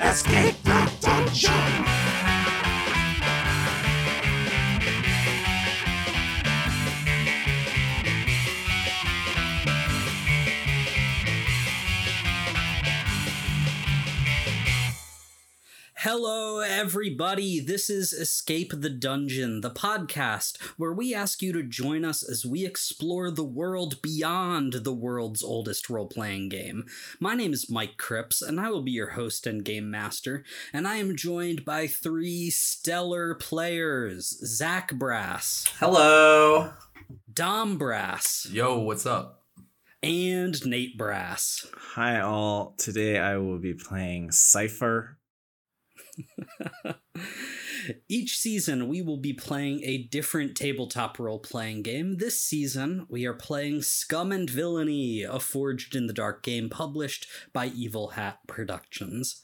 Escape the dungeon! Hello, everybody. This is Escape the Dungeon, the podcast where we ask you to join us as we explore the world beyond the world's oldest role playing game. My name is Mike Cripps, and I will be your host and game master. And I am joined by three stellar players Zach Brass, Hello. Dom Brass, Yo, what's up? and Nate Brass. Hi, all. Today I will be playing Cypher. Each season, we will be playing a different tabletop role playing game. This season, we are playing Scum and Villainy, a Forged in the Dark game published by Evil Hat Productions.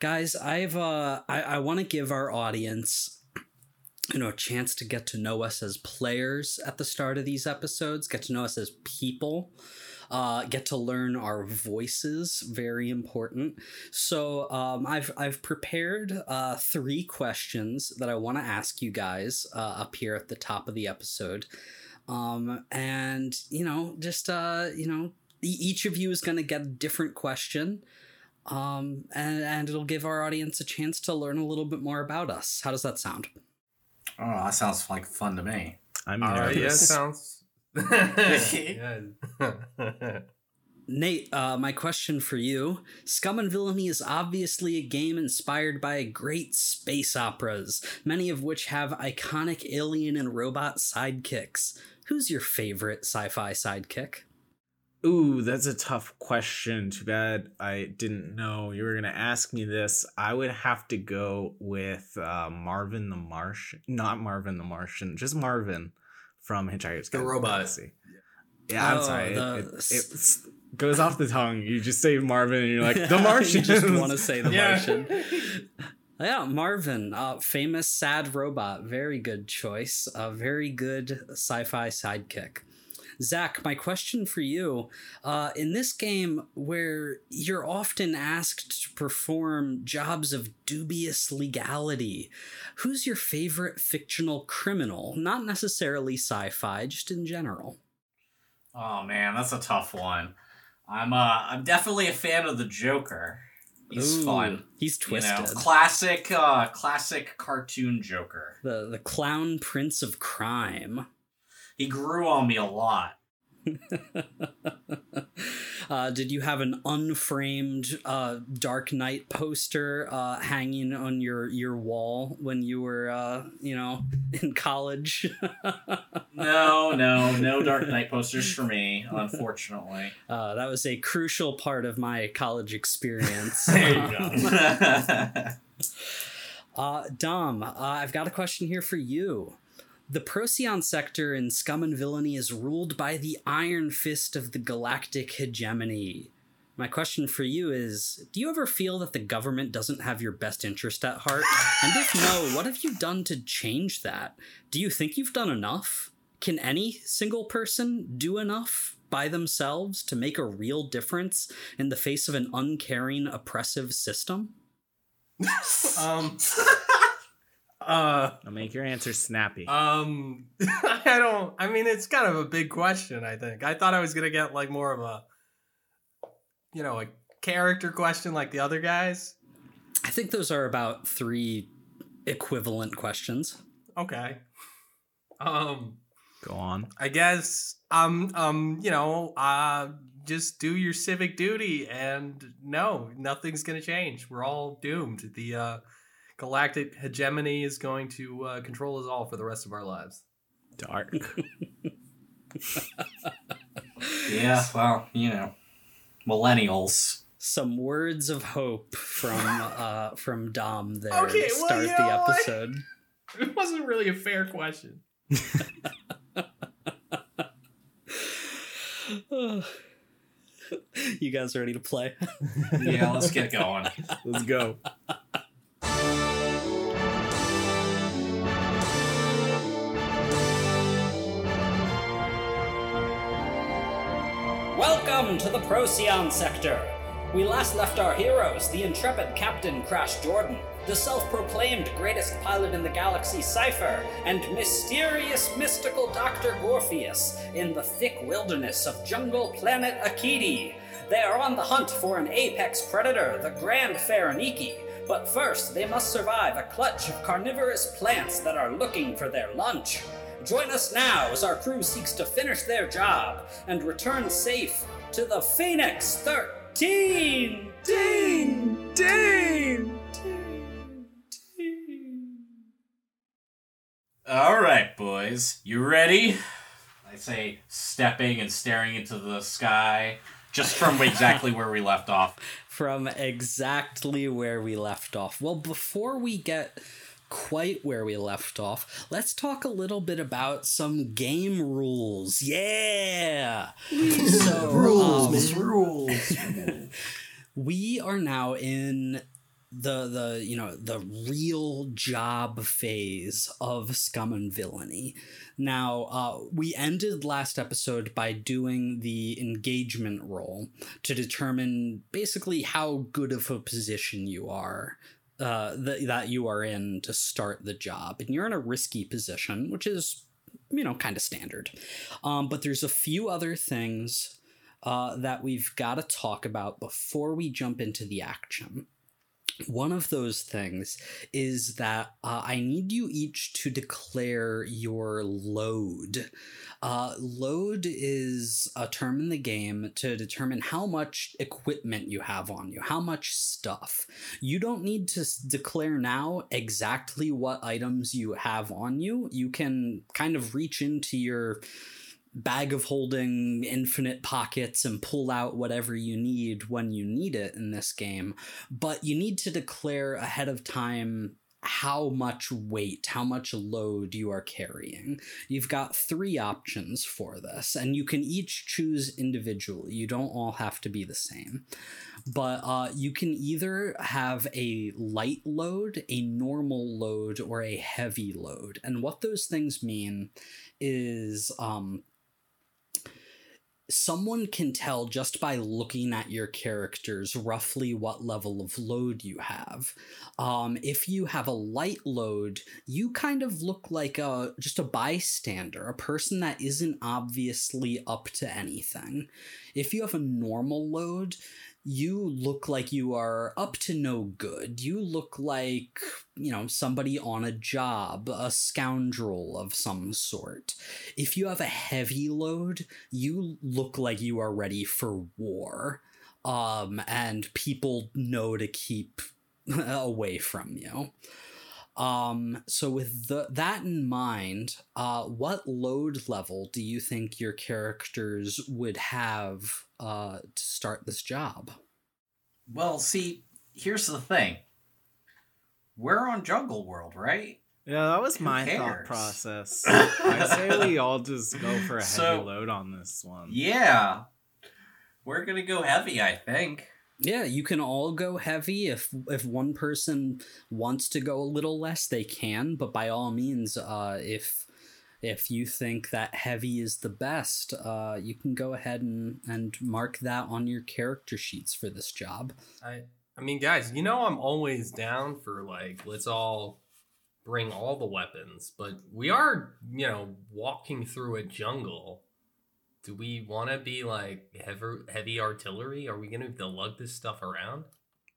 Guys, I've uh, I, I want to give our audience you know a chance to get to know us as players at the start of these episodes, get to know us as people uh, get to learn our voices very important so um, i've i've prepared uh, three questions that i want to ask you guys uh, up here at the top of the episode um, and you know just uh, you know each of you is going to get a different question um, and, and it'll give our audience a chance to learn a little bit more about us how does that sound Oh, that sounds like fun to me. I'm All right, yeah, nervous. sounds. Yeah. Nate, uh, my question for you Scum and Villainy is obviously a game inspired by great space operas, many of which have iconic alien and robot sidekicks. Who's your favorite sci fi sidekick? Ooh, that's a tough question. Too bad I didn't know you were going to ask me this. I would have to go with uh, Marvin the Martian. Not Marvin the Martian, just Marvin from Hitchhiker's Guide to robot. Galaxy. Yeah, I'm Oh, sorry. It- the- it, it s- goes off the tongue. You just say Marvin and you're like, the you Martian. just want to say the Yeah. Martian. Yeah, Marvin, uh, famous sad robot. Very good choice. A very good sci fi sidekick. Zach, my question for you uh, in this game, where you're often asked to perform jobs of dubious legality, who's your favorite fictional criminal? Not necessarily sci fi, just in general. Oh man, that's a tough one. I'm uh I'm definitely a fan of the Joker. He's Ooh, fun. He's You twisted. know, classic uh classic cartoon Joker. the, the clown prince of crime. He grew on me a lot. uh, did you have an unframed uh, Dark Knight poster uh, hanging on your your wall when you were uh, you know in college? No, no, no Dark Knight posters for me, unfortunately. uh, that was a crucial part of my college experience. There you go. Uh, Dom, uh, I've got a question here for you. The Procyon sector in Scum and Villainy is ruled by the iron fist of the galactic hegemony. My question for you is Do you ever feel that the government doesn't have your best interest at heart? And if no, what have you done to change that? Do you think you've done enough? Can any single person do enough by themselves to make a real difference in the face of an uncaring, oppressive system? um. Uh. I'll make your answer snappy. Um. I don't. I mean, it's kind of a big question. I think. I thought I was gonna get like more of a, you know, a character question like the other guys. I think those are about three equivalent questions. Okay. Um. Go on. I guess um um you know uh just do your civic duty and no nothing's gonna change. We're all doomed. The uh, galactic hegemony is going to uh, control us all for the rest of our lives. Dark. yeah, well, you know. Millennials. Some words of hope from uh, from Dom there Okay, to well, start you the know what? episode. It wasn't really a fair question. you guys ready to play? Yeah, let's get going. Let's go. Welcome to the Procyon sector. We last left our heroes, the intrepid Captain Crash Jordan, the self proclaimed greatest pilot in the galaxy Cypher, and mysterious mystical Dr. Gorpheus in the thick wilderness of jungle planet Aketi. They are on the hunt for an apex predator, the Grand Faraniki, but first they must survive a clutch of carnivorous plants that are looking for their lunch. Join us now as our crew seeks to finish their job and return safe to the Phoenix 13! Ding! Ding! All right, boys, you ready? I say, stepping and staring into the sky, just from exactly where we left off. From exactly where we left off. Well, before we get quite where we left off, let's talk a little bit about some game rules. Yeah! so, um, rules. we are now in the the you know the real job phase of scum and villainy now uh, we ended last episode by doing the engagement roll to determine basically how good of a position you are uh, th- that you are in to start the job. And you're in a risky position which is you know kind of standard. Um, but there's a few other things uh, that we've got to talk about before we jump into the action one of those things is that uh, I need you each to declare your load. Uh, load is a term in the game to determine how much equipment you have on you, how much stuff. You don't need to declare now exactly what items you have on you. You can kind of reach into your bag of holding infinite pockets and pull out whatever you need when you need it in this game but you need to declare ahead of time how much weight, how much load you are carrying. You've got three options for this, and you can each choose individually. You don't all have to be the same. But uh, you can either have a light load, a normal load, or a heavy load. And what those things mean is um, someone can tell just by looking at your characters roughly what level of load you have. Um, if you have a light load, you kind of look like a just a bystander, a person that isn't obviously up to anything. If you have a normal load, you look like you are up to no good. You look like, you know, somebody on a job, a scoundrel of some sort. If you have a heavy load, you look like you are ready for war. Um, and people know to keep away from you. Um, so with the, that in mind, uh, what load level do you think your characters would have uh, to start this job? Well, see, here's the thing. We're on Jungle World, right? Yeah, that was Who my thought process. I say we all just go for a heavy So- load on this one. Yeah. We're gonna go heavy, I think. Yeah, you can all go heavy. If if one person wants to go a little less, they can. But by all means, uh, if if you think that heavy is the best, uh, you can go ahead and and mark that on your character sheets for this job. I I mean, guys, you know I'm always down for like let's all bring all the weapons, but we are, you know, walking through a jungle. Do we want to be like heavy heavy artillery? Are we going to have to lug this stuff around?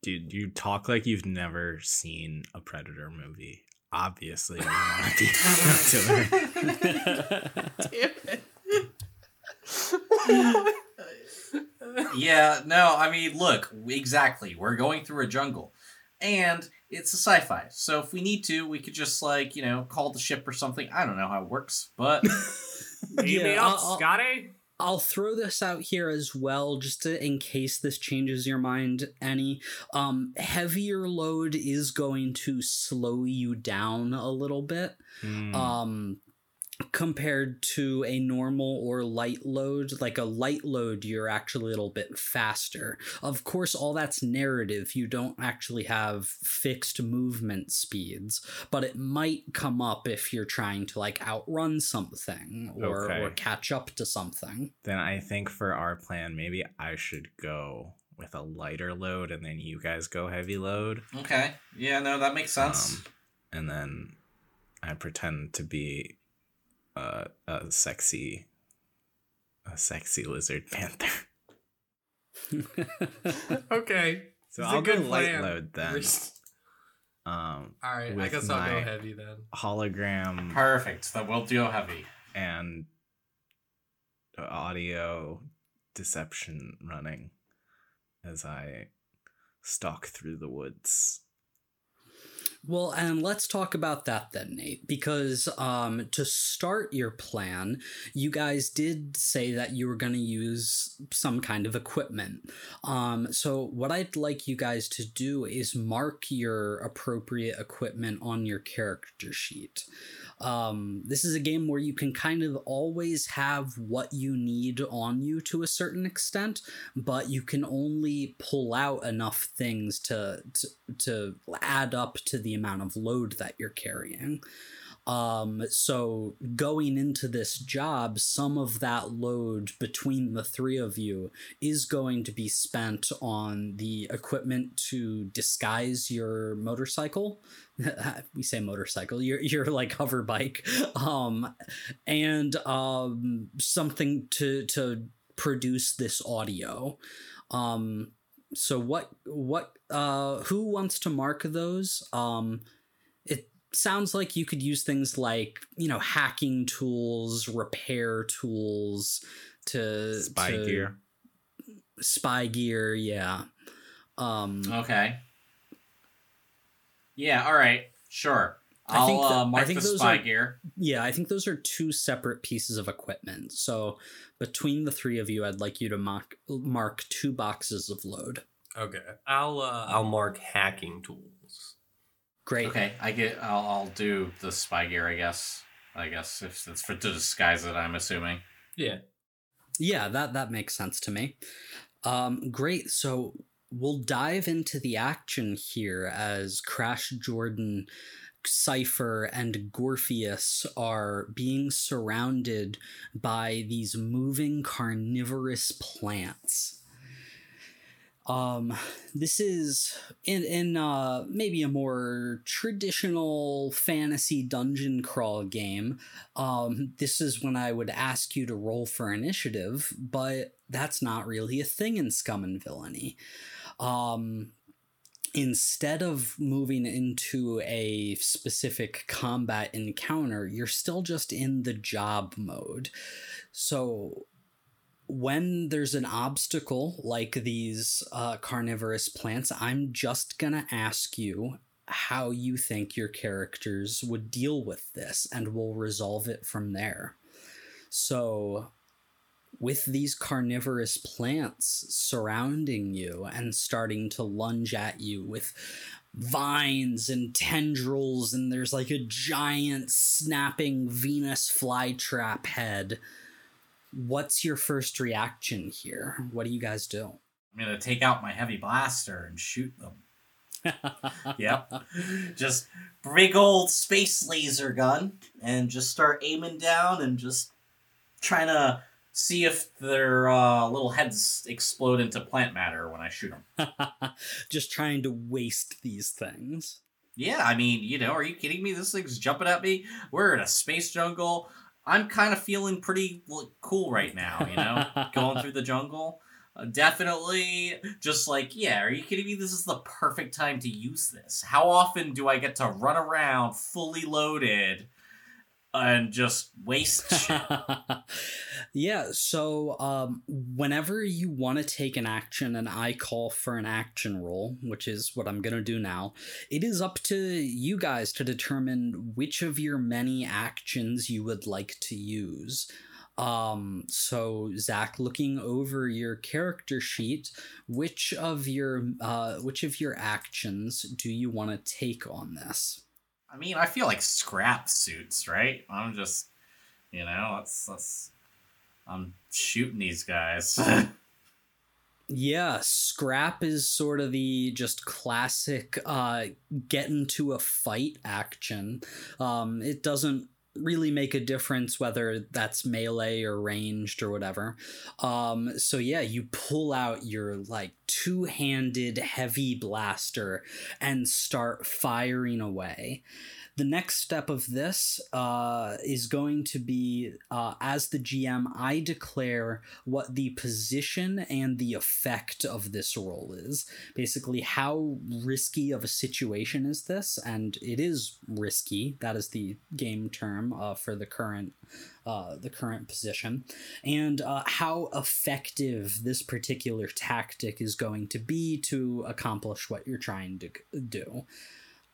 Dude, you talk like you've never seen a Predator movie. Obviously, we want to be artillery. yeah, no, I mean, look, exactly. We're going through a jungle. And it's a sci fi. So if we need to, we could just, like, you know, call the ship or something. I don't know how it works, but. Beam me Yeah, up, I'll- I'll- Scotty. I'll throw this out here as well, just to, in case this changes your mind any. Um, heavier load is going to slow you down a little bit. Hmm. Um, compared to a normal or light load like a light load you're actually a little bit faster of course all that's narrative you don't actually have fixed movement speeds but it might come up if you're trying to like outrun something or Okay. or catch up to something Then I think for our plan, maybe I should go with a lighter load and then you guys go heavy load. Okay. Yeah, no, that makes sense. Um, and then I pretend to be uh, a sexy, a sexy lizard panther. okay. So It's a I'll go good light plan. load then. We're Um, All right, I guess I'll go heavy then. hologram Perfect. Then we'll do heavy. and audio deception running as I stalk through the woods. Well, and let's talk about that then, Nate, because um, to start your plan, you guys did say that you were going to use some kind of equipment. Um, so, what I'd like you guys to do is mark your appropriate equipment on your character sheet. Um, this is a game where you can kind of always have what you need on you to a certain extent, but you can only pull out enough things to to, to add up to the amount of load that you're carrying. Um, so going into this job, some of that load between the three of you is going to be spent on the equipment to disguise your motorcycle. we say motorcycle, your your like hover bike, um, and um, something to to produce this audio. Um, so what what uh who wants to mark those? Um, sounds like you could use things like you know hacking tools, repair tools to Spy to- gear. spy gear, yeah. Um, Okay. Yeah, all right. Sure. I I'll think that- uh, I mark think the those spy are- gear. Yeah, I think those are two separate pieces of equipment. So between the three of you, I'd like you to mark mark two boxes of load. Okay. I'll uh, I'll mark hacking tools. Great. Okay, I get. I'll, I'll do the spy gear. I guess. I guess if it's for to disguise it, I'm assuming. Yeah. Yeah, that that makes sense to me. Um, great. So we'll dive into the action here as Crash Jordan, Cipher, and Gorpheus are being surrounded by these moving carnivorous plants. Um, this is in in uh maybe a more traditional fantasy dungeon crawl game. Um, this is when I would ask you to roll for initiative, but that's not really a thing in Scum and Villainy. Um, instead of moving into a specific combat encounter, you're still just in the job mode. So when there's an obstacle like these uh, carnivorous plants, I'm just gonna ask you how you think your characters would deal with this, and we'll resolve it from there. So, with these carnivorous plants surrounding you and starting to lunge at you with vines and tendrils, and there's like a giant snapping Venus flytrap head. What's your first reaction here? What do you guys do? I'm gonna take out my heavy blaster and shoot them. Yep. just big old space laser gun and just start aiming down and just trying to see if their uh, little heads explode into plant matter when I shoot them. Just trying to waste these things. Yeah, I mean, you know, are you kidding me? This thing's jumping at me. We're in a space jungle. I'm kind of feeling pretty cool right now, you know, going through the jungle. Uh, definitely, just like, yeah, are you kidding me? This is the perfect time to use this. How often do I get to run around fully loaded and just waste shit? yeah, so um, whenever you want to take an action and I call for an action roll, which is what I'm going to do now, it is up to you guys to determine which of your many actions you would like to use. Um, so Zach, looking over your character sheet, which of your uh, which of your actions do you want to take on this? I mean, I feel like scrap suits, right? I'm just, You know, that's that's. I'm shooting these guys. Yeah, scrap is sort of the just classic uh get into a fight action. Um it doesn't really make a difference whether that's melee or ranged or whatever. Um so yeah, you pull out your like two-handed heavy blaster and start firing away the next step of this uh, is going to be uh, as the GM, I declare what the position and the effect of this roll is. Basically, how risky of a situation is this? And it is risky. That is the game term uh, for the current. Uh, the current position, and uh, how effective this particular tactic is going to be to accomplish what you're trying to do.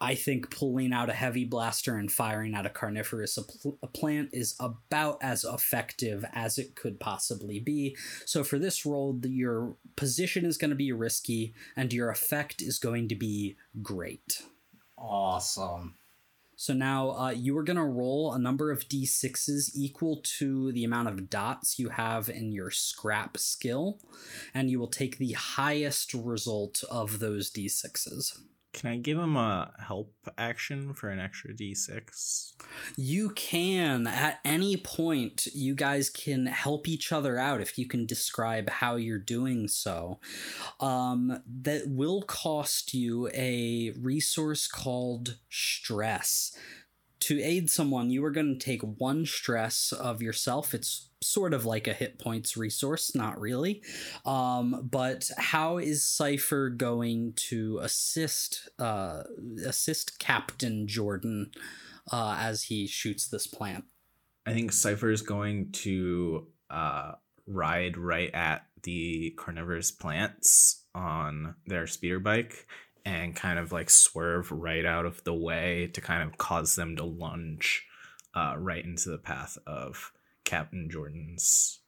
I think pulling out a heavy blaster and firing at a carnivorous a, pl- a plant is about as effective as it could possibly be. So for this roll, the, your position is going to be risky, and your effect is going to be great. Awesome. So now uh, you are going to roll a number of d6s equal to the amount of dots you have in your scrap skill, and you will take the highest result of those d6s. Can I give him a help action for an extra d6? You can. At any point, you guys can help each other out if you can describe how you're doing so. Um, that will cost you a resource called stress. To aid someone, you are going to take one stress of yourself. It's sort of like a hit points resource, not really. Um, but how is Cipher going to assist uh, assist Captain Jordan uh, as he shoots this plant? I think Cipher is going to uh, ride right at the carnivorous plants on their speeder bike and kind of like swerve right out of the way to kind of cause them to lunge uh, right into the path of Captain Jordan's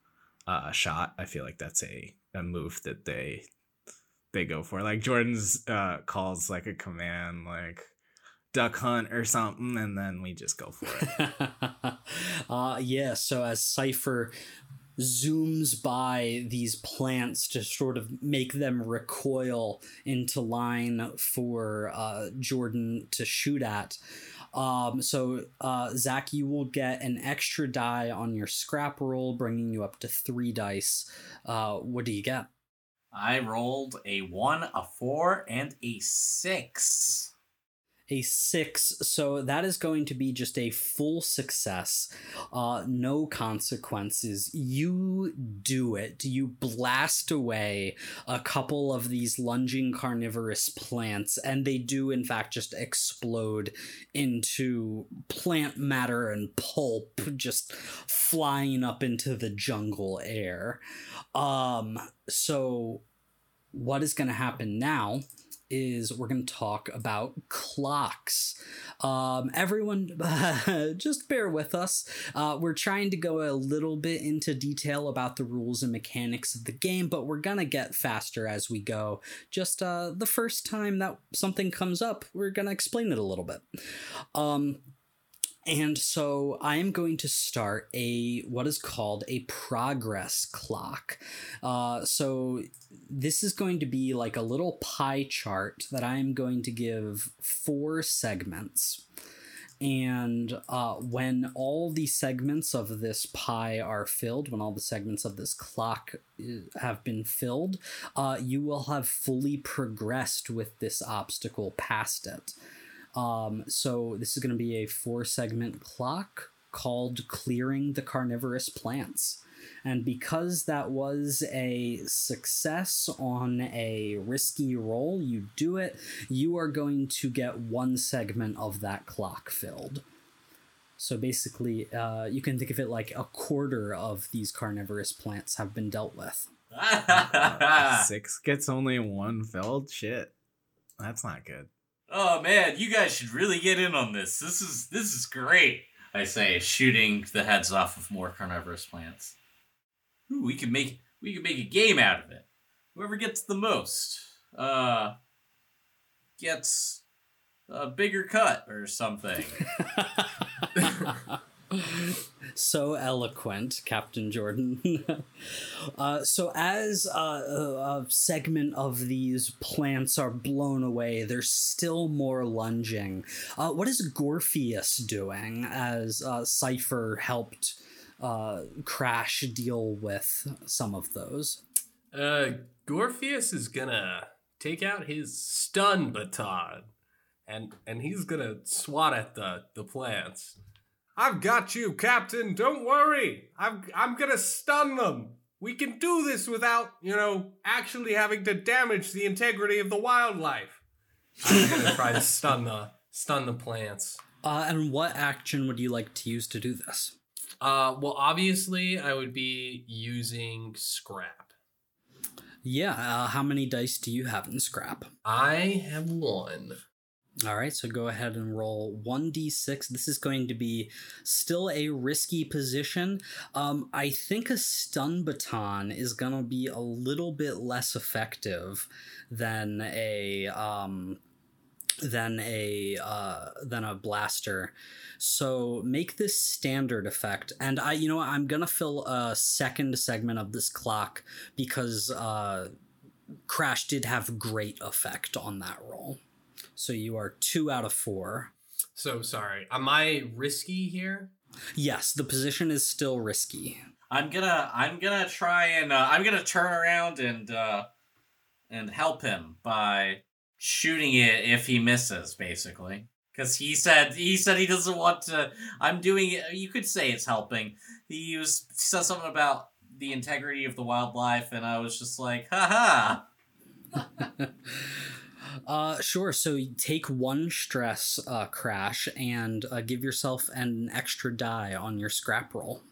uh, shot. I feel like that's a, a move that they they go for. Like Jordan's uh, calls like a command, like duck hunt or something, and then we just go for it. uh, yeah. So as Cipher zooms by these plants to sort of make them recoil into line for uh, Jordan to shoot at. Um, so, uh, Zach, you will get an extra die on your scrap roll, bringing you up to three dice. Uh, what do you get? I rolled a one, a four, and a six a six so that is going to be just a full success. Uh no consequences. You do it. You blast away a couple of these lunging carnivorous plants and they do in fact just explode into plant matter and pulp just flying up into the jungle air. Um so what is going to happen now is we're going to talk about clocks. Um, everyone, just bear with us. Uh, we're trying to go a little bit into detail about the rules and mechanics of the game, but we're going to get faster as we go. Just uh, the first time that something comes up, we're going to explain it a little bit. Um, and so I am going to start a what is called a progress clock. Uh, so this is going to be like a little pie chart that I am going to give four segments. And uh, when all the segments of this pie are filled, when all the segments of this clock uh, have been filled, uh, you will have fully progressed with this obstacle past it. Um, so this is going to be a four segment clock called Clearing the Carnivorous Plants. And because that was a success on a risky roll, you do it, you are going to get one segment of that clock filled. So basically, uh, you can think of it like a quarter of these carnivorous plants have been dealt with. Six gets only one filled? Shit. That's not good. Oh man, you guys should really get in on this. This is this is great. I say, shooting the heads off of more carnivorous plants. Ooh, we could make we could make a game out of it. Whoever gets the most, uh, gets a bigger cut or something. so eloquent, Captain Jordan. uh, so, as uh, a, a segment of these plants are blown away, there's still more lunging. Uh, what is Gorpheus doing as uh, Cypher helped uh, Crash deal with some of those? Uh, Gorpheus is gonna take out his stun baton, and and he's gonna swat at the the plants. I've got you, Captain. Don't worry. I'm I'm gonna stun them. We can do this without, you know, actually having to damage the integrity of the wildlife. I'm gonna try to stun the stun the plants. Uh, and what action would you like to use to do this? Uh, well, obviously, I would be using scrap. Yeah, uh, how many dice do you have in scrap? I have one. All right, so go ahead and roll 1d6. This is going to be still a risky position. Um, I think a stun baton is going to be a little bit less effective than a um, than a uh, than a blaster. So make this standard effect. And I, you know, I'm gonna fill a second segment of this clock because uh, Crash did have great effect on that roll. So you are two out of four. So sorry. Am I risky here? Yes, the position is still risky. I'm gonna I'm gonna try and uh, I'm gonna turn around and uh, and help him by shooting it if he misses, basically. Because he said he said he doesn't want to. I'm doing it. You could say it's helping. He was he said something about the integrity of the wildlife, and I was just like, haha. Uh, sure. So take one stress uh, crash and uh, give yourself an extra die on your scrap roll.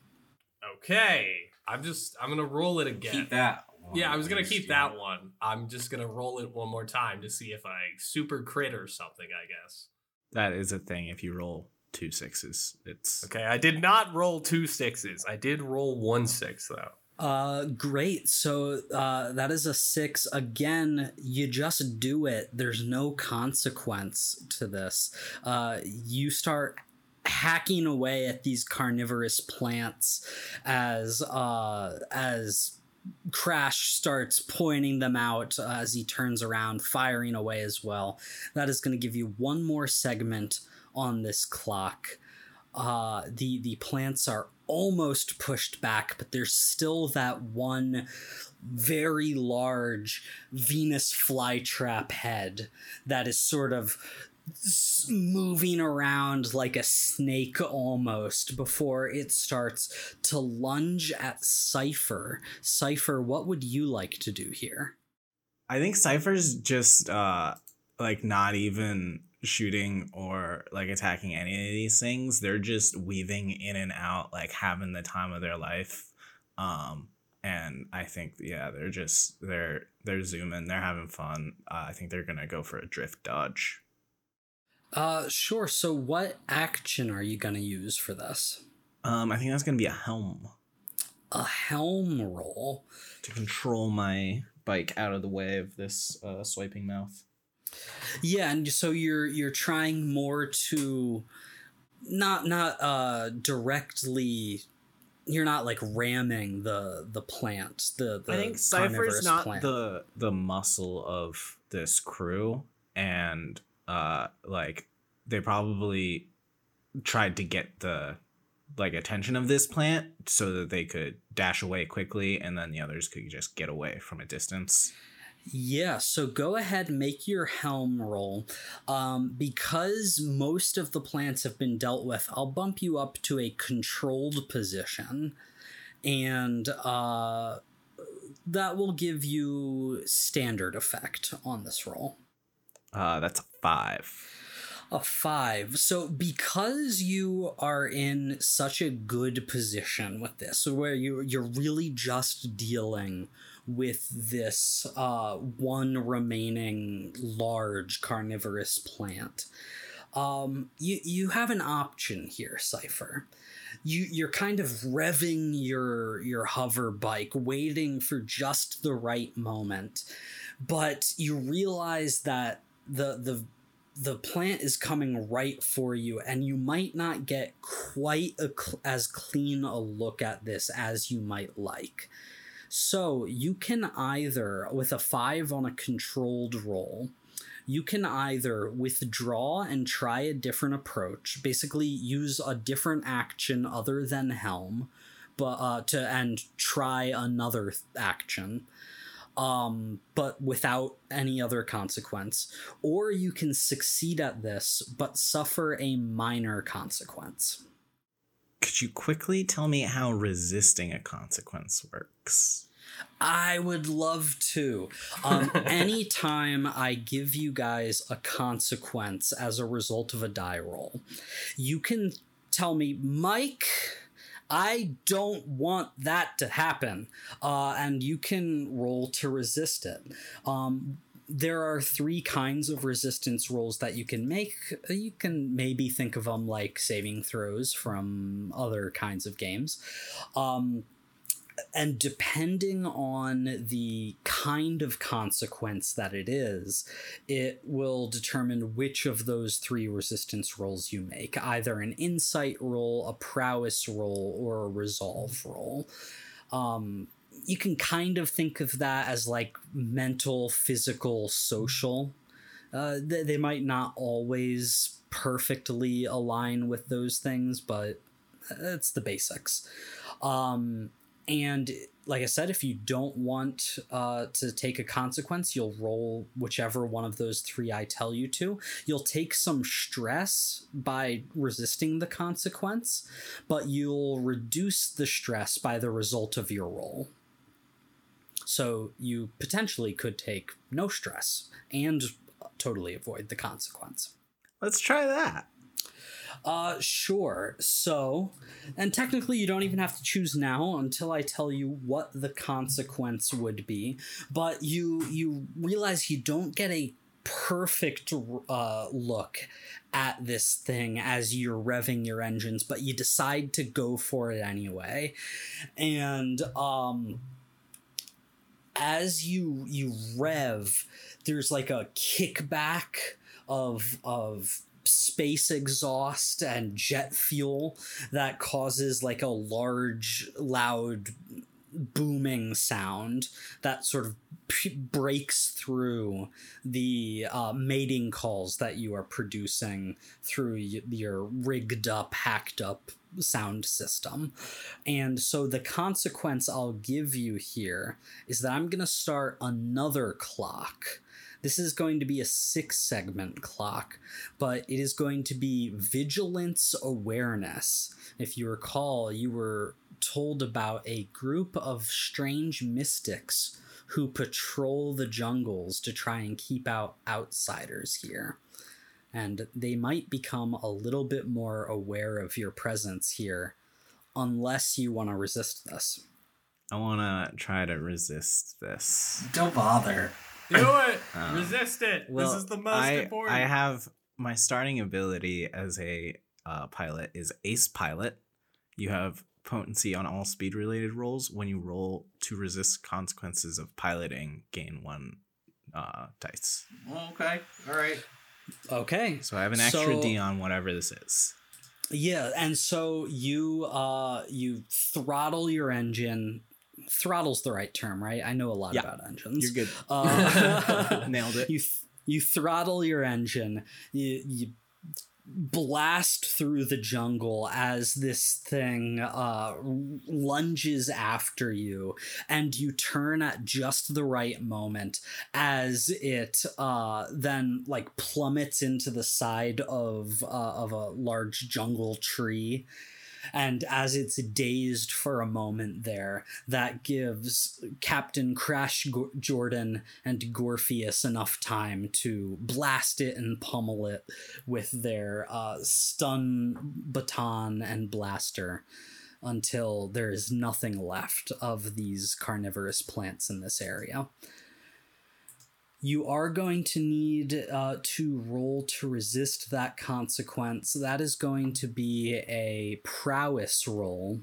Okay. I'm just I'm gonna roll it again. Keep that. one, Yeah, I was gonna keep that one. I'm just gonna roll it one more time to see if I super crit or something, I guess. That is a thing. If you roll two sixes, it's Okay, I did not roll two sixes. I did roll one six though. Uh, great. So uh, that is a six. Again, you just do it. There's no consequence to this. Uh, you start hacking away at these carnivorous plants as uh, as Crash starts pointing them out uh, as he turns around, firing away as well. That is going to give you one more segment on this clock. Uh, the the plants are almost pushed back, but there's still that one very large Venus flytrap head that is sort of moving around like a snake almost before it starts to lunge at Cypher. Cypher, what would you like to do here? I think Cypher's just uh like not even shooting or like attacking any of these things. They're just weaving in and out, like having the time of their life. Um and I think yeah, they're just they're they're zooming, they're having fun. Uh, I think they're gonna go for a drift dodge. Uh, sure. So, what action are you gonna use for this? Um, I think that's gonna be a helm A helm roll. to control my bike out of the way of this uh, swiping mouth. Yeah, and so you're you're trying more to not not uh directly you're not like ramming the the plant the, the I think Cypher's not plant. the the muscle of this crew, and uh, like they probably tried to get the like attention of this plant so that they could dash away quickly, and then the others could just get away from a distance. Yeah, so go ahead and make your helm roll. Um, because most of the plants have been dealt with, I'll bump you up to a controlled position. And uh, that will give you standard effect on this roll. Uh, that's a five. A five. So because you are in such a good position with this, where you you're really just dealing with this uh, one remaining large carnivorous plant, um, you you have an option here, Cipher. You you're kind of revving your your hover bike, waiting for just the right moment, but you realize that the the the plant is coming right for you, and you might not get quite a as clean a look at this as you might like. So you can either, with a five on a controlled roll, you can either withdraw and try a different approach, basically use a different action other than helm, but uh, to and try another th- action um, but without any other consequence. Or you can succeed at this, but suffer a minor consequence. Could you quickly tell me how resisting a consequence works? I would love to. Um, anytime I give you guys a consequence as a result of a die roll, you can tell me, Mike. I don't want that to happen. Uh, and you can roll to resist it. Um, there are three kinds of resistance rolls that you can make. You can maybe think of them like saving throws from other kinds of games. Um, and depending on the kind of consequence that it is, it will determine which of those three resistance rolls you make either an insight roll, a prowess roll, or a resolve roll. Um, you can kind of think of that as like mental, physical, social. Uh, they, they might not always perfectly align with those things, but it's the basics. Um, and like I said, if you don't want uh, to take a consequence, you'll roll whichever one of those three I tell you to. You'll take some stress by resisting the consequence, but you'll reduce the stress by the result of your roll. So you potentially could take no stress and totally avoid the consequence. Let's try that. Uh, sure. So, and technically, you don't even have to choose now until I tell you what the consequence would be. But you you realize you don't get a perfect uh, look at this thing as you're revving your engines, but you decide to go for it anyway. And um, as you you rev, there's like a kickback of of space exhaust and jet fuel that causes like a large loud booming sound that sort of p- breaks through the uh, mating calls that you are producing through y- your rigged up hacked up sound system and so the consequence i'll give you here is that i'm going to start another clock this is going to be a six segment clock, but it is going to be vigilance awareness. If you recall, you were told about a group of strange mystics who patrol the jungles to try and keep out outsiders here. And they might become a little bit more aware of your presence here unless you want to resist this. I want to try to resist this. Don't bother. Do it. Um, Resist it. Well, this is the most I, important. I have my starting ability as a uh, pilot is Ace Pilot. You have potency on all speed related rolls. When you roll to resist consequences of piloting, gain one uh, dice. Okay. All right. Okay. So I have an extra So- D on whatever this is. Yeah, and so you uh you throttle your engine. Throttle's the right term, right? I know a lot Yeah. about engines. You're good. Uh, Nailed it. You th- you throttle your engine. You you blast through the jungle as this thing uh, lunges after you, and you turn at just the right moment as it uh, then like plummets into the side of uh, of a large jungle tree. And as it's dazed for a moment there, that gives Captain Crash Go- Jordan and Gorpheus enough time to blast it and pummel it with their uh, stun baton and blaster until there is nothing left of these carnivorous plants in this area. You are going to need uh, to roll to resist that consequence. That is going to be a prowess roll.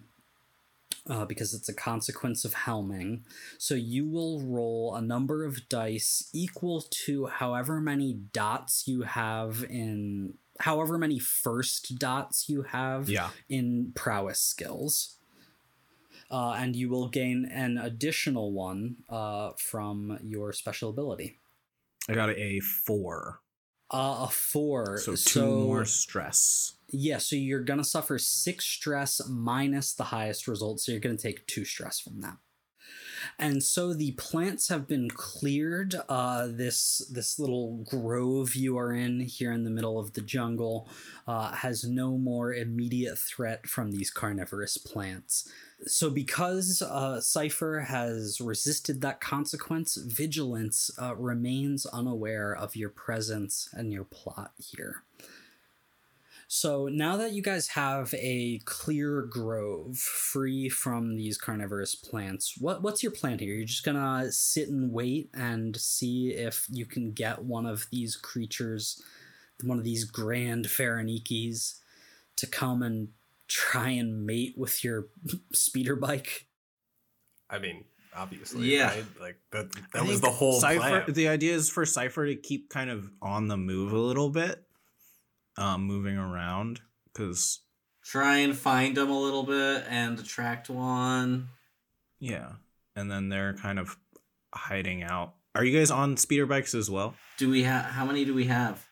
uh, because it's a consequence of helming. So you will roll a number of dice equal to however many dots you have in however many first dots you have Yeah. in prowess skills. Uh, and you will gain an additional one uh, from your special ability. I got a four. Uh, a four. So two more stress. Yeah, so you're gonna suffer six stress minus the highest result, so you're gonna take two stress from that. And so the plants have been cleared. Uh, this this little grove you are in here in the middle of the jungle uh, has no more immediate threat from these carnivorous plants. So because uh, Cipher has resisted that consequence, Vigilance uh, remains unaware of your presence and your plot here. So now that you guys have a clear grove free from these carnivorous plants, what what's your plan here? You're just gonna sit and wait and see if you can get one of these creatures, one of these grand Faranikis, to come and try and mate with your speeder bike. I mean, obviously, Yeah. right? Like that, that was the whole Cypher. plan. The idea is for Cipher to keep kind of on the move a little bit, um, moving around because Try and find them a little bit and attract one. yeah, and then they're kind of hiding out. Are you guys on speeder bikes as well? Do we have how many do we have?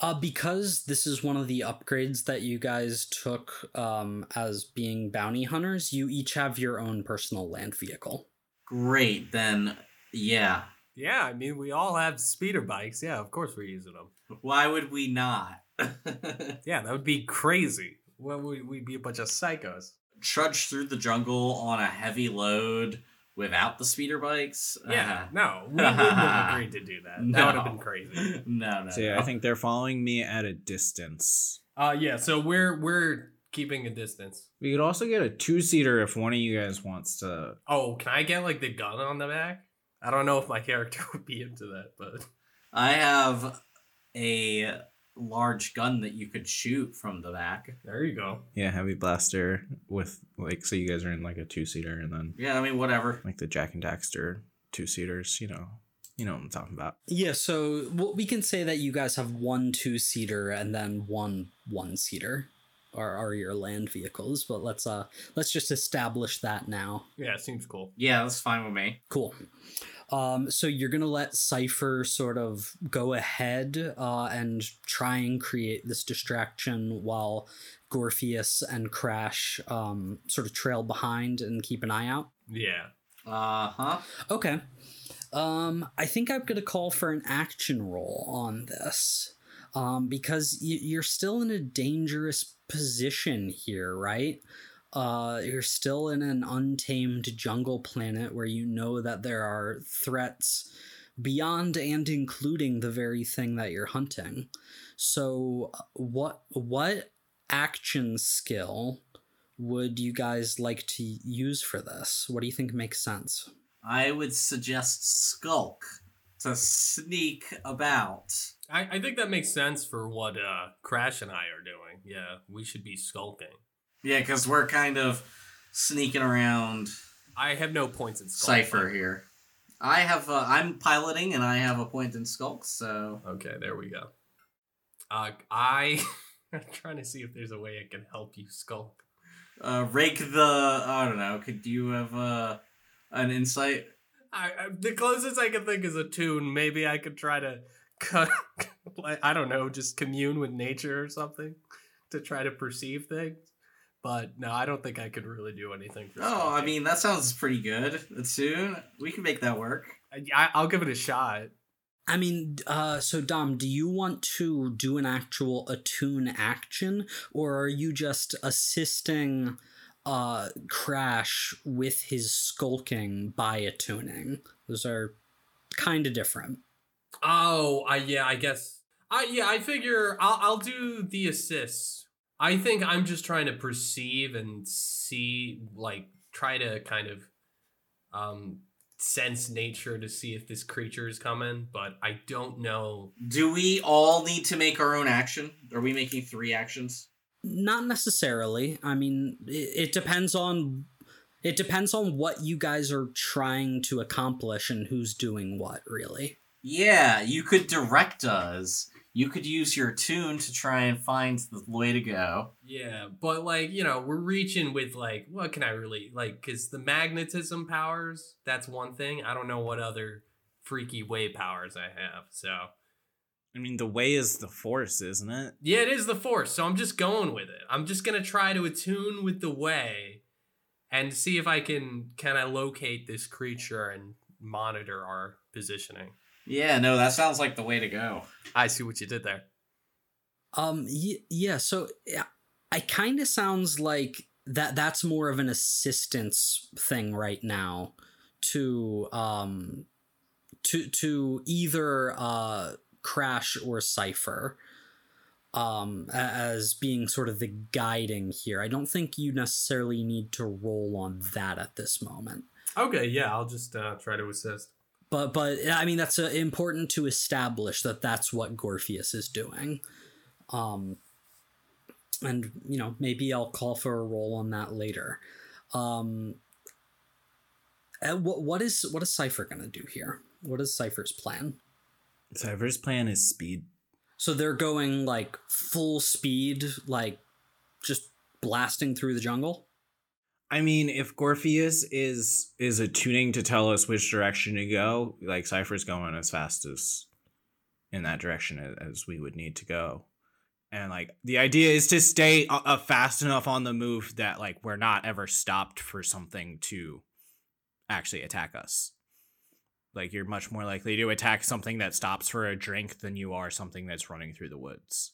Uh, because this is one of the upgrades that you guys took um, as being bounty hunters, you each have your own personal land vehicle. Great, then yeah. yeah, I mean, we all have speeder bikes. Yeah, of course we're using them. Why would we not? Yeah, that would be crazy. Well, we, we'd be a bunch of psychos. Trudge through the jungle on a heavy load without the speeder bikes? Yeah, Uh, no, we wouldn't have agreed to do that. That would have No. been crazy. no, no. So yeah, no. I think they're following me at a distance. Uh, yeah. So we're we're keeping a distance. We could also get a two seater if one of you guys wants to. Oh, can I get like the gun on the back? I don't know if my character would be into that, but I have a large gun that you could shoot from the back. there you go. Yeah, heavy blaster with like so you guys are in like a two seater and then Yeah, I mean whatever. like the Jak and Daxter two seaters. You know, you know what I'm talking about. Yeah, so well, we can say that you guys have one two seater and then one one seater are, are your land vehicles, but let's uh let's just establish that now. Yeah, it seems cool. Yeah, that's fine with me. Cool. Um, so you're gonna let Cipher sort of go ahead uh, and try and create this distraction while Gorpheus and Crash um, sort of trail behind and keep an eye out. Yeah. Uh huh. Okay. Um, I think I'm gonna call for an action roll on this, um, because y- you're still in a dangerous position here, right? Uh, you're still in an untamed jungle planet where you know that there are threats beyond and including the very thing that you're hunting. So, uh, what what action skill would you guys like to use for this? What do you think makes sense? I would suggest Skulk to sneak about. I, I think that makes sense for what uh Crash and I are doing. Yeah, we should be skulking. Yeah, because we're kind of sneaking around I have no points in skulk. Cipher here. I have. Uh, I'm piloting, and I have a point in Skulk. So Okay, there we go. Uh, I I'm trying to see if there's a way I can help you skulk. uh, rake the. I don't know. Could you have uh, an insight? I, I the closest I can think is attune. Maybe I could try to cut. I don't know, just commune with nature or something to try to perceive things. But no, I don't think I could really do anything. For Oh, I mean that sounds pretty good. Soon we can make that work. I, I'll give it a shot. I mean, uh, so Dom, do you want to do an actual attune action, or are you just assisting uh, Crash with his skulking by attuning? Those are kind of different. Oh, I yeah, I guess. I yeah, I figure I'll I'll do the assists. I think I'm just trying to perceive and see, like, try to kind of um sense nature to see if this creature is coming, but I don't know. Do we all need to make our own action? Are we making three actions? Not necessarily. I mean, it, it depends on It depends on what you guys are trying to accomplish and who's doing what, really. Yeah, you could direct us. You could use your tune to try and find the way to go. Yeah, but like you know, we're reaching with like what can I really like? Because the magnetism powers, that's one thing. I don't know what other freaky way powers I have. So I mean, the way is the force, isn't it? yeah, it is the force. So I'm just going with it. I'm just gonna try to attune with the way, and see if I can can I locate this creature and monitor our positioning. Yeah, no, that sounds like the way to go. I see what you did there. Um, y- yeah, so yeah, I kind of sounds like that that's more of an assistance thing right now to um to to either uh crash or cipher um as being sort of the guiding here. I don't think you necessarily need to roll on that at this moment. Okay, yeah, I'll just uh, try to assist. But but I mean that's uh, important to establish that that's what Gorpheus is doing. Um and you know, maybe I'll call for a roll on that later. Um what what is what is Cypher going to do here? What is Cypher's plan? Cypher's plan is speed. So they're going like full speed like just blasting through the jungle? I mean, if Gorpheus is is attuning to tell us which direction to go, like Cypher's going as fast as in that direction as we would need to go. And like the idea is to stay uh, fast enough on the move that like we're not ever stopped for something to actually attack us. Like you're much more likely to attack something that stops for a drink than you are something that's running through the woods.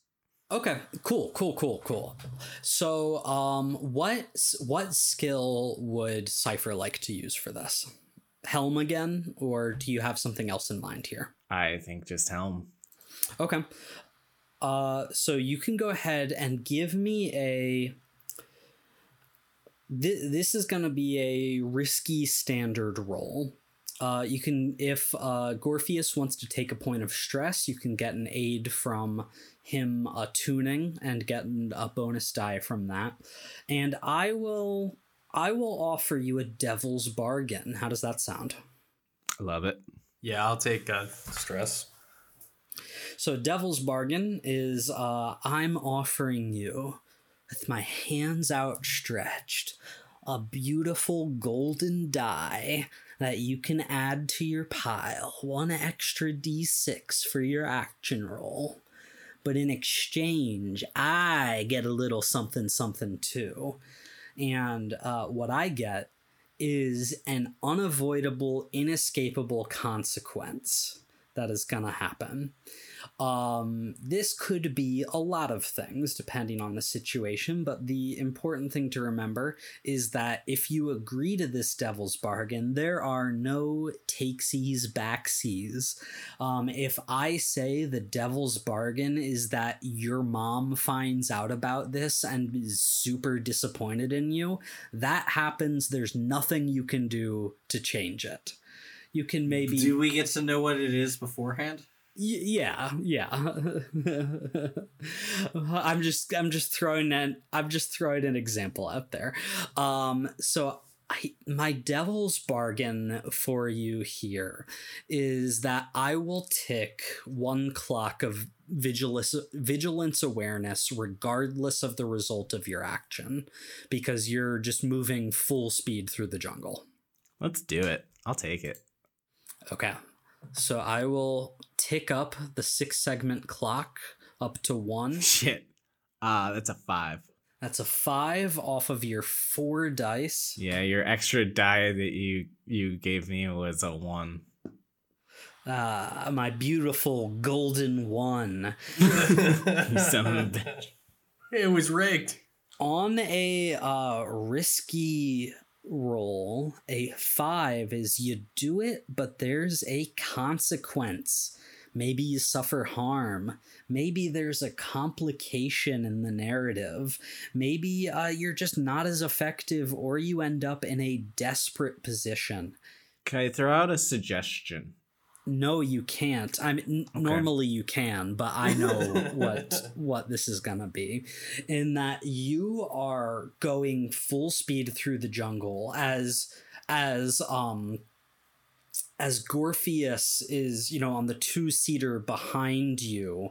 Okay, cool, cool, cool, cool. So, um, what what skill would Cipher like to use for this? Helm again, or do you have something else in mind here? I think just helm. Okay. Uh, so you can go ahead and give me a. Th- this is going to be a risky standard roll. Uh, you can, if uh, Gorpheus wants to take a point of stress, you can get an aid from him uh, tuning and get a bonus die from that. And I will, I will offer you a devil's bargain. How does that sound? I love it. Yeah, I'll take uh, stress. So Devil's Bargain is uh, I'm offering you, with my hands outstretched, a beautiful golden die that you can add to your pile. One extra d6 for your action roll. But in exchange, I get a little something something too. And uh, what I get is an unavoidable, inescapable consequence that is going to happen. Um, this could be a lot of things depending on the situation, but the important thing to remember is that if you agree to this devil's bargain, there are no takesies, backsies. Um, if I say the devil's bargain is that your mom finds out about this and is super disappointed in you, that happens. There's nothing you can do to change it. You can maybe Do we get to know what it is beforehand? Yeah, yeah. I'm just I'm just throwing an I'm just throwing an example out there. Um so I, my devil's bargain for you here is that I will tick one clock of vigilance vigilance awareness regardless of the result of your action because you're just moving full speed through the jungle. Let's do it. I'll take it. Okay. So I will tick up the six segment clock up to one. Shit. Uh, that's a five. That's a five off of your four dice. Yeah, your extra die that you you gave me was a one. Ah, my beautiful golden one. Son of a bitch. It was rigged. On a uh, risky roll, a five is you do it, but there's a consequence. Maybe you suffer harm. Maybe there's a complication in the narrative. Maybe uh, you're just not as effective, or you end up in a desperate position. Can I throw out a suggestion? No, you can't. I mean, n- normally you can, but I know what what this is gonna be. In that you are going full speed through the jungle as as um as Gorpheus is, you know, on the two seater behind you,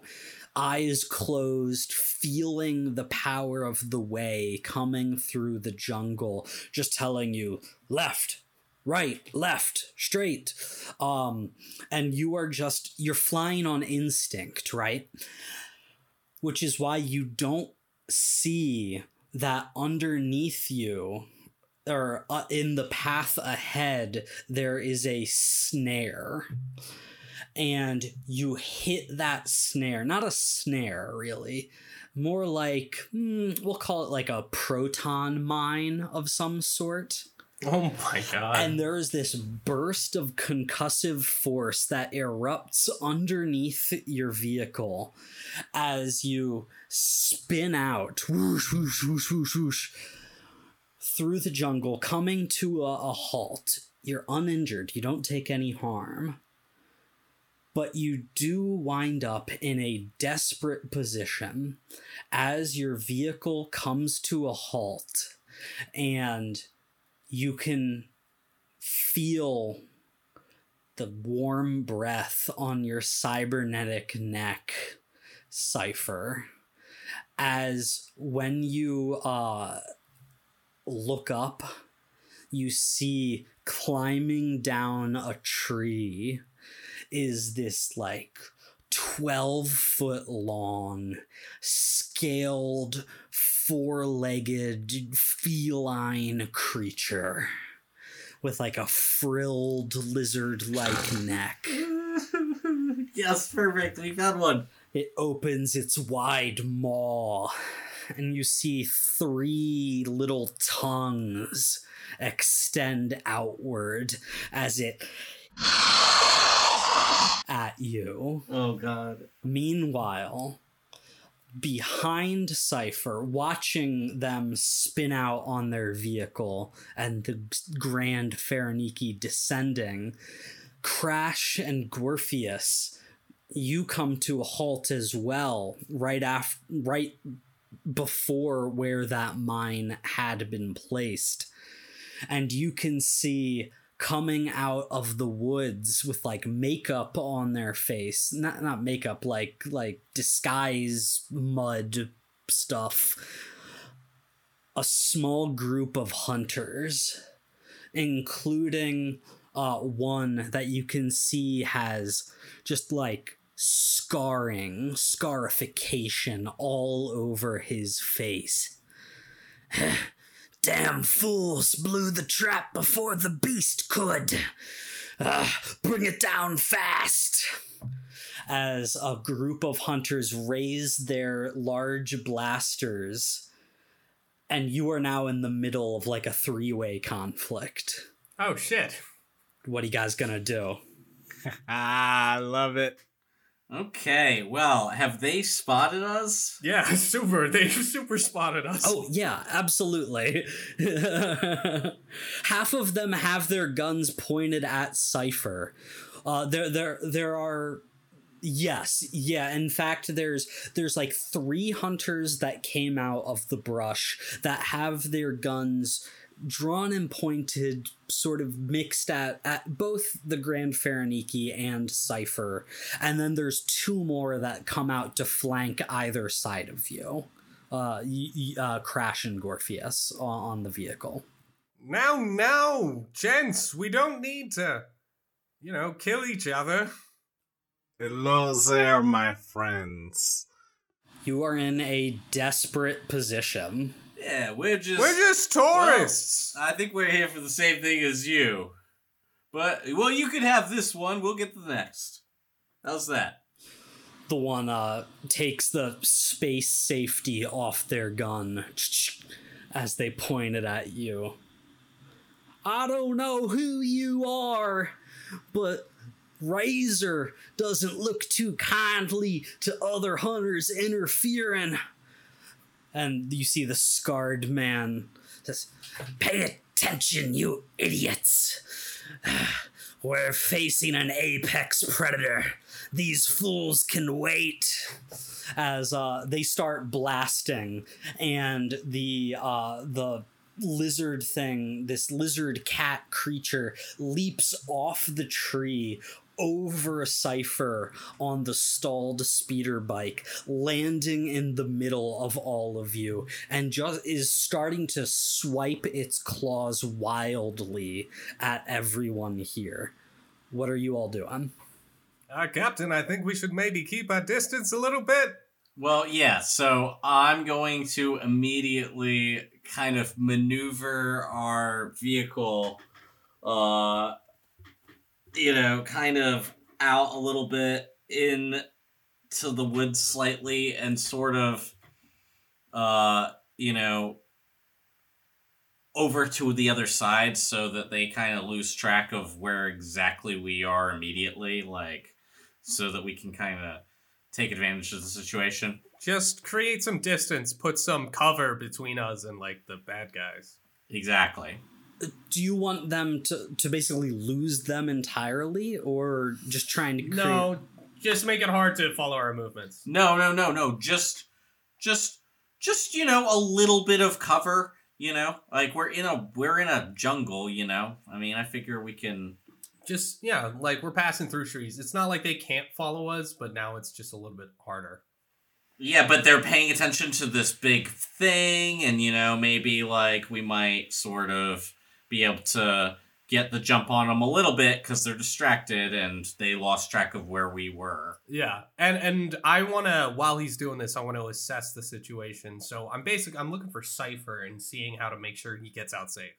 eyes closed, feeling the power of the way coming through the jungle, just telling you left, right, left, straight. Um, and you are just, you're flying on instinct, right? Which is why you don't see that underneath you or uh, in the path ahead there is a snare and you hit that snare not a snare really more like mm, we'll call it like a proton mine of some sort Oh my god. and there's this burst of concussive force that erupts underneath your vehicle as you spin out whoosh, whoosh, whoosh, whoosh, whoosh, through the jungle, coming to a, a halt. You're uninjured, you don't take any harm. But you do wind up in a desperate position as your vehicle comes to a halt and you can feel the warm breath on your cybernetic neck, Cypher, as when you uh, look up, you see climbing down a tree is this like 12 foot long, scaled, four legged feline creature with like a frilled lizard like neck. yes, perfect. We found one. It opens its wide maw, and you see three little tongues extend outward as it at you. Oh god. Meanwhile, behind Cypher, watching them spin out on their vehicle and the Grand Faraniki descending, Crash and Gorpheus, you come to a halt as well, right after, right before where that mine had been placed. And you can see coming out of the woods with like makeup on their face. Not not makeup like like disguise mud stuff. A small group of hunters including uh one that you can see has just like scarring scarification all over his face Damn fools blew the trap before the beast could. Uh, bring it down fast. As a group of hunters raise their large blasters, and you are now in the middle of like a three way conflict. oh shit. What are you guys gonna do? ah, I love it. Okay, well, have they spotted us? Yeah, super. They super spotted us. Oh, yeah, absolutely. Half of them have their guns pointed at Cypher. Uh, there, there, there are. Yes, yeah. In fact, there's there's like three hunters that came out of the brush that have their guns drawn and pointed, sort of mixed at at both the Grand Faraniki and Cypher, and then there's two more that come out to flank either side of you. Uh, y- y- uh Crash and Gorpheus on, on the vehicle. Now, now, gents, we don't need to, you know, kill each other. Hello there, my friends. You are in a desperate position. Yeah, we're just. We're just tourists. I think we're here for the same thing as you. But, well, you could have this one. We'll get the next. How's that? The one uh takes the space safety off their gun as they point it at you. I don't know who you are, but Razor doesn't look too kindly to other hunters interfering. And you see the scarred man says, Pay attention, you idiots. We're facing an apex predator. These fools can wait. As uh, they start blasting, and the uh, the lizard thing, this lizard cat creature, leaps off the tree over a cipher on the stalled speeder bike, landing in the middle of all of you, and just is starting to swipe its claws wildly at everyone here. What are you all doing? Uh, Captain, I think we should maybe keep our distance a little bit. Well, yeah, so I'm going to immediately kind of maneuver our vehicle, uh, you know, kind of out a little bit in to the woods slightly and sort of, uh, you know, over to the other side so that they kind of lose track of where exactly we are immediately, like, so that we can kind of take advantage of the situation. Just create some distance, put some cover between us and like the bad guys. Exactly. Do you want them to, to basically lose them entirely, or just trying to create... No, just make it hard to follow our movements. No, no, no, no. Just, just, just you know, a little bit of cover. You know, like we're in a we're in a jungle. You know, I mean, I figure we can. Just yeah, like we're passing through trees. It's not like they can't follow us, but now it's just a little bit harder. Yeah, but they're paying attention to this big thing, and you know, maybe like we might sort of be able to get the jump on them a little bit because they're distracted and they lost track of where we were. Yeah, and and I want to while he's doing this, I want to assess the situation. So I'm basically I'm looking for Cipher and seeing how to make sure he gets out safe.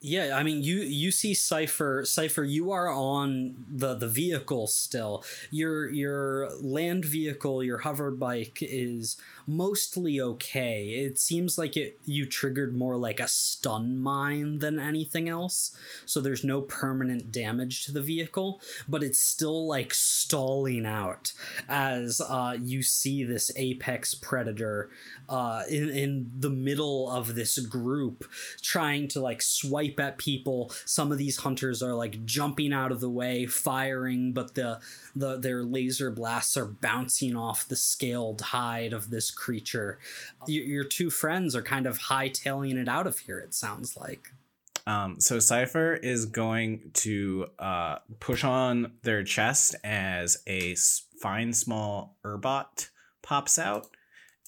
Yeah, I mean, you you see Cipher. Cipher, you are on the the vehicle still. Your your land vehicle, your hover bike, is mostly okay. It seems like it you triggered more like a stun mine than anything else. So there's no permanent damage to the vehicle, but it's still like stalling out as uh, you see this apex predator uh, in in the middle of this group trying to like swipe at people. Some of these hunters are like jumping out of the way, firing, but the the their laser blasts are bouncing off the scaled hide of this creature. Your, two friends are kind of hightailing it out of here. It sounds like. Um, so Cipher is going to uh, push on their chest as a fine small Urbot pops out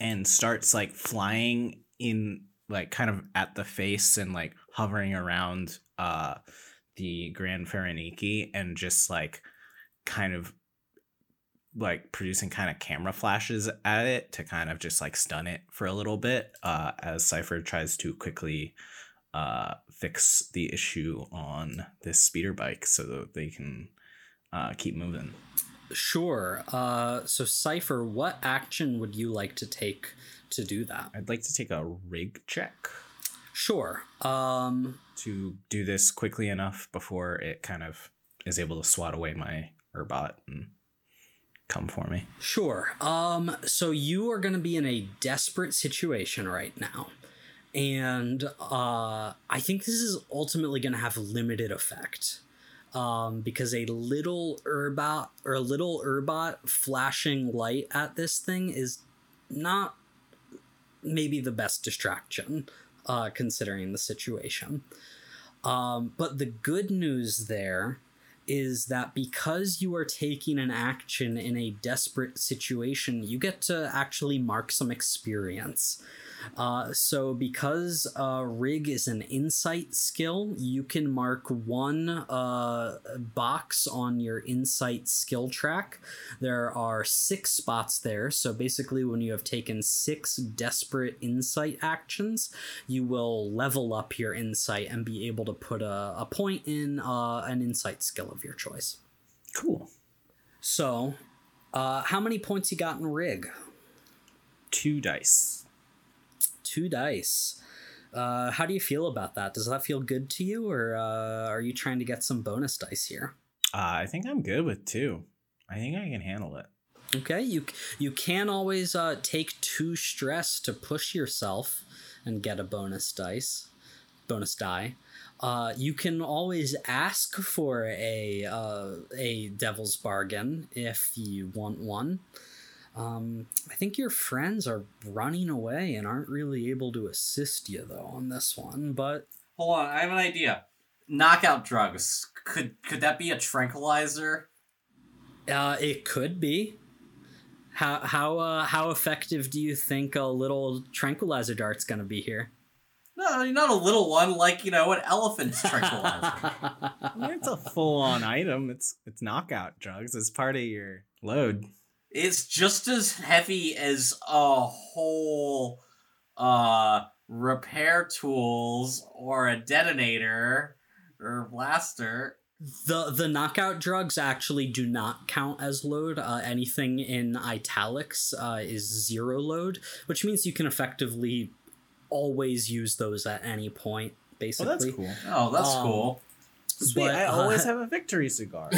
and starts like flying in like kind of at the face and like hovering around uh the Grand Faraniki and just like kind of like producing kind of camera flashes at it to kind of just like stun it for a little bit uh as Cypher tries to quickly uh fix the issue on this speeder bike so that they can uh keep moving. Sure. Uh, so Cipher, what action would you like to take to do that? I'd like to take a rig check. Sure. Um, to do this quickly enough before it kind of is able to swat away my Urbot and come for me. Sure. Um, so you are going to be in a desperate situation right now. And uh, I think this is ultimately going to have limited effect. Um, because a little Urbot or a little Urbot flashing light at this thing is not maybe the best distraction, uh, considering the situation. Um, but the good news there is that because you are taking an action in a desperate situation, you get to actually mark some experience. Uh, so, because uh, Rig is an insight skill, you can mark one uh, box on your insight skill track. There are six spots there. So, basically, when you have taken six desperate insight actions, you will level up your insight and be able to put a, a point in uh, an insight skill of your choice. Cool. So, uh, how many points you got in Rig? Two dice. Two dice. Uh, how do you feel about that? Does that feel good to you, or uh, are you trying to get some bonus dice here? Uh, I think I'm good with two. I think I can handle it. Okay, you you can always uh, take two stress to push yourself and get a bonus dice, bonus die. Uh, you can always ask for a uh, a devil's bargain if you want one. Um, I think your friends are running away and aren't really able to assist you though on this one. But Hold on, I have an idea. Knockout drugs. Could could that be a tranquilizer? uh, it could be. How how uh, how effective do you think a little tranquilizer dart's gonna be here? No, not a little one, like you know, an elephant's tranquilizer. It's a full on item. It's it's knockout drugs. It's part of your load. It's just as heavy as a whole uh repair tools or a detonator or blaster. The the knockout drugs actually do not count as load. Uh, anything in italics uh, is zero load, which means you can effectively always use those at any point. Well, Basically, that's cool. Oh, that's Um, cool. Sweet. But, I uh, always have a victory cigar.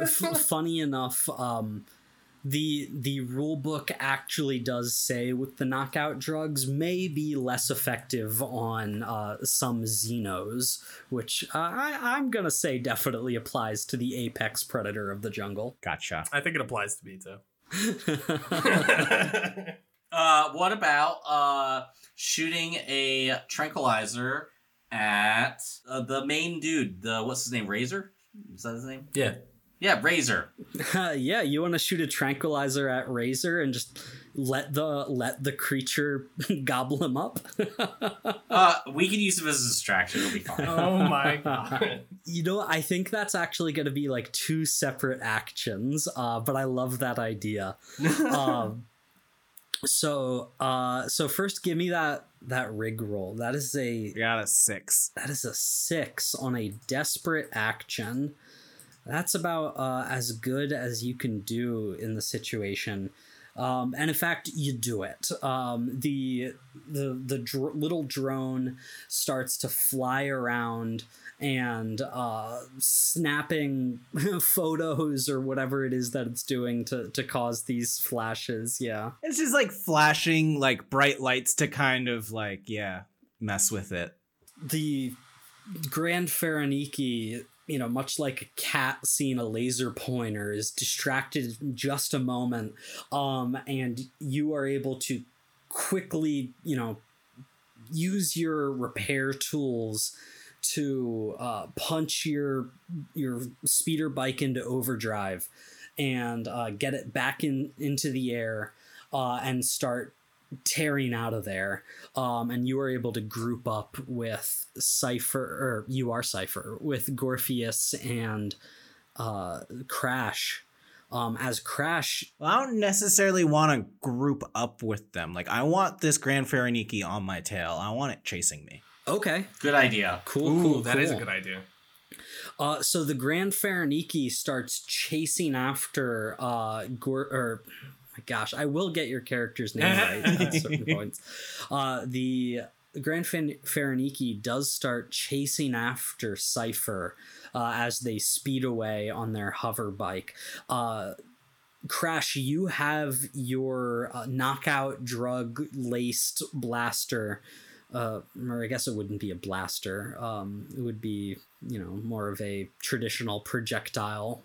F- funny enough, um, the the rule book actually does say with the knockout drugs may be less effective on uh, some xenos, which uh, I, I'm gonna say definitely applies to the apex predator of the jungle. Gotcha. I think it applies to me too. Uh, what about uh shooting a tranquilizer at uh, the main dude? The what's his name? Razor? Is that his name? yeah. Yeah, Razor. yeah, you want to shoot a tranquilizer at Razor and just let the let the creature gobble him up. Uh, we can use him as a distraction. It'll be fine. Oh my god. You know, I think that's actually going to be like two separate actions, uh, but I love that idea. um, so, uh, so first, give me that that rig roll. That is a You got a six. that is a six on a desperate action. That's about uh, as good as you can do in the situation. Um, and in fact, you do it. Um, the the the dr- little drone starts to fly around and uh, snapping photos or whatever it is that it's doing to to cause these flashes. Yeah. It's just like flashing like bright lights to kind of like yeah mess with it. the Grand Faraniki, you know, much like a cat seeing a laser pointer, is distracted just a moment, um, and you are able to quickly, you know, use your repair tools to uh, punch your your speeder bike into overdrive and uh, get it back in into the air uh, and start tearing out of there um, and you are able to group up with Cipher, or you are Cipher, with Gorpheus and uh, Crash. Um, as Crash, Well, I don't necessarily want to group up with them. Like I want this Grand Faraniki on my tail. I want it chasing me. okay, Good idea. cool, Ooh, cool, that is a good idea. Uh, so the Grand Faraniki starts chasing after uh, Gor, or my gosh, I will get your character's name right at certain points. Uh, the Grand Fan- Faraniki does start chasing after Cipher uh, as they speed away on their hover bike. Uh, Crash, you have your uh, knockout drug laced blaster. Uh, or I guess it wouldn't be a blaster. Um, it would be, you know, more of a traditional projectile.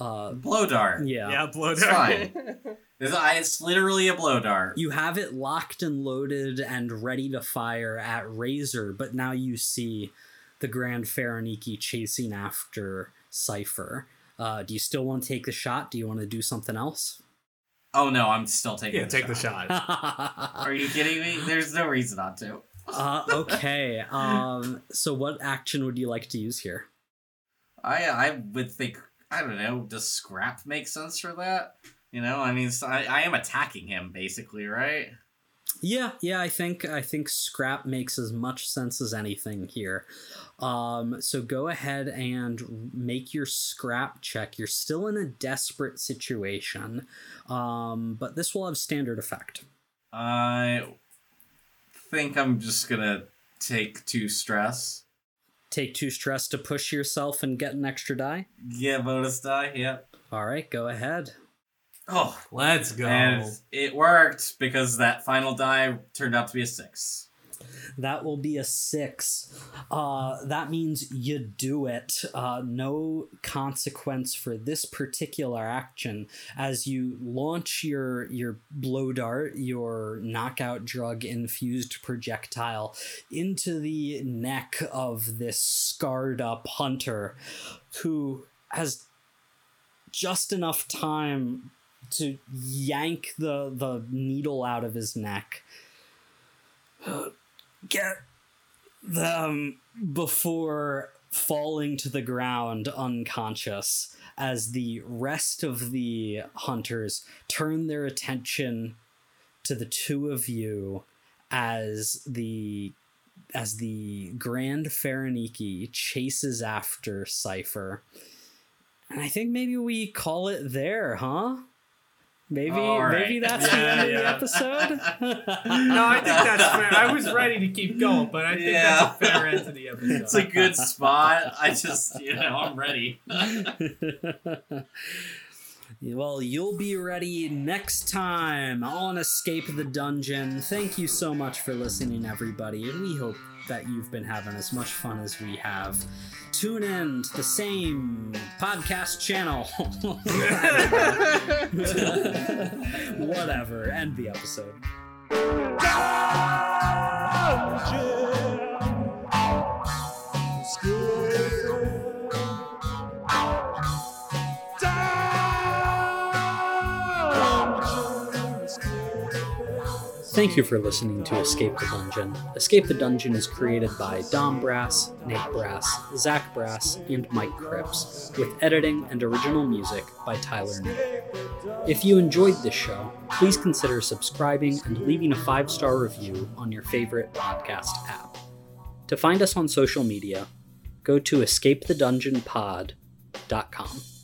Uh, Blow dart. yeah. Yeah, blow It's fine. It's, literally a blow dart. You have it locked and loaded and ready to fire at Razor, but now you see the Grand Faraniki chasing after Cipher. Uh, do you still want to take the shot? Do you want to do something else? Oh no, I'm still taking. Yeah, take the shot. Are you kidding me? There's no reason not to. uh, okay. Um, so, what action would you like to use here? I I would think I don't know. Does scrap make sense for that? You know, I mean, I, I am attacking him basically, right? Yeah, yeah, I think I think scrap makes as much sense as anything here. Um, so go ahead and make your scrap check. You're still in a desperate situation, um, but this will have standard effect. I think I'm just gonna take two stress. Take two stress to push yourself and get an extra die. Yeah, bonus die. Yep. All right, go ahead. Oh, Let's go. and it worked because that final die turned out to be a six. That will be a six. Uh, that means you do it. Uh, no consequence for this particular action as you launch your your blow dart, your knockout drug infused projectile, into the neck of this scarred up hunter, who has just enough time to yank the the needle out of his neck get them before falling to the ground unconscious as the rest of the hunters turn their attention to the two of you as the as the Grand Faraniki chases after Cypher. And I think maybe we call it there, huh? Maybe All right. maybe that's the Yeah, end of the episode. No, I think that's fair. I was ready to keep going, but I think that's a fair end to the episode. It's a good spot. I just, you know, I'm ready. well, you'll be ready next time on Escape the Dungeon. Thank you so much for listening, everybody, and we hope that you've been having as much fun as we have. Tune in to the same podcast channel. Whatever. End the episode. Thank you for listening to Escape the Dungeon. Escape the Dungeon is created by Dom Brass, Nate Brass, Zach Brass, and Mike Cripps, with editing and original music by Tyler Nick. If you enjoyed this show, please consider subscribing and leaving a five star review on your favorite podcast app. To find us on social media, go to escapethedungeonpod.com.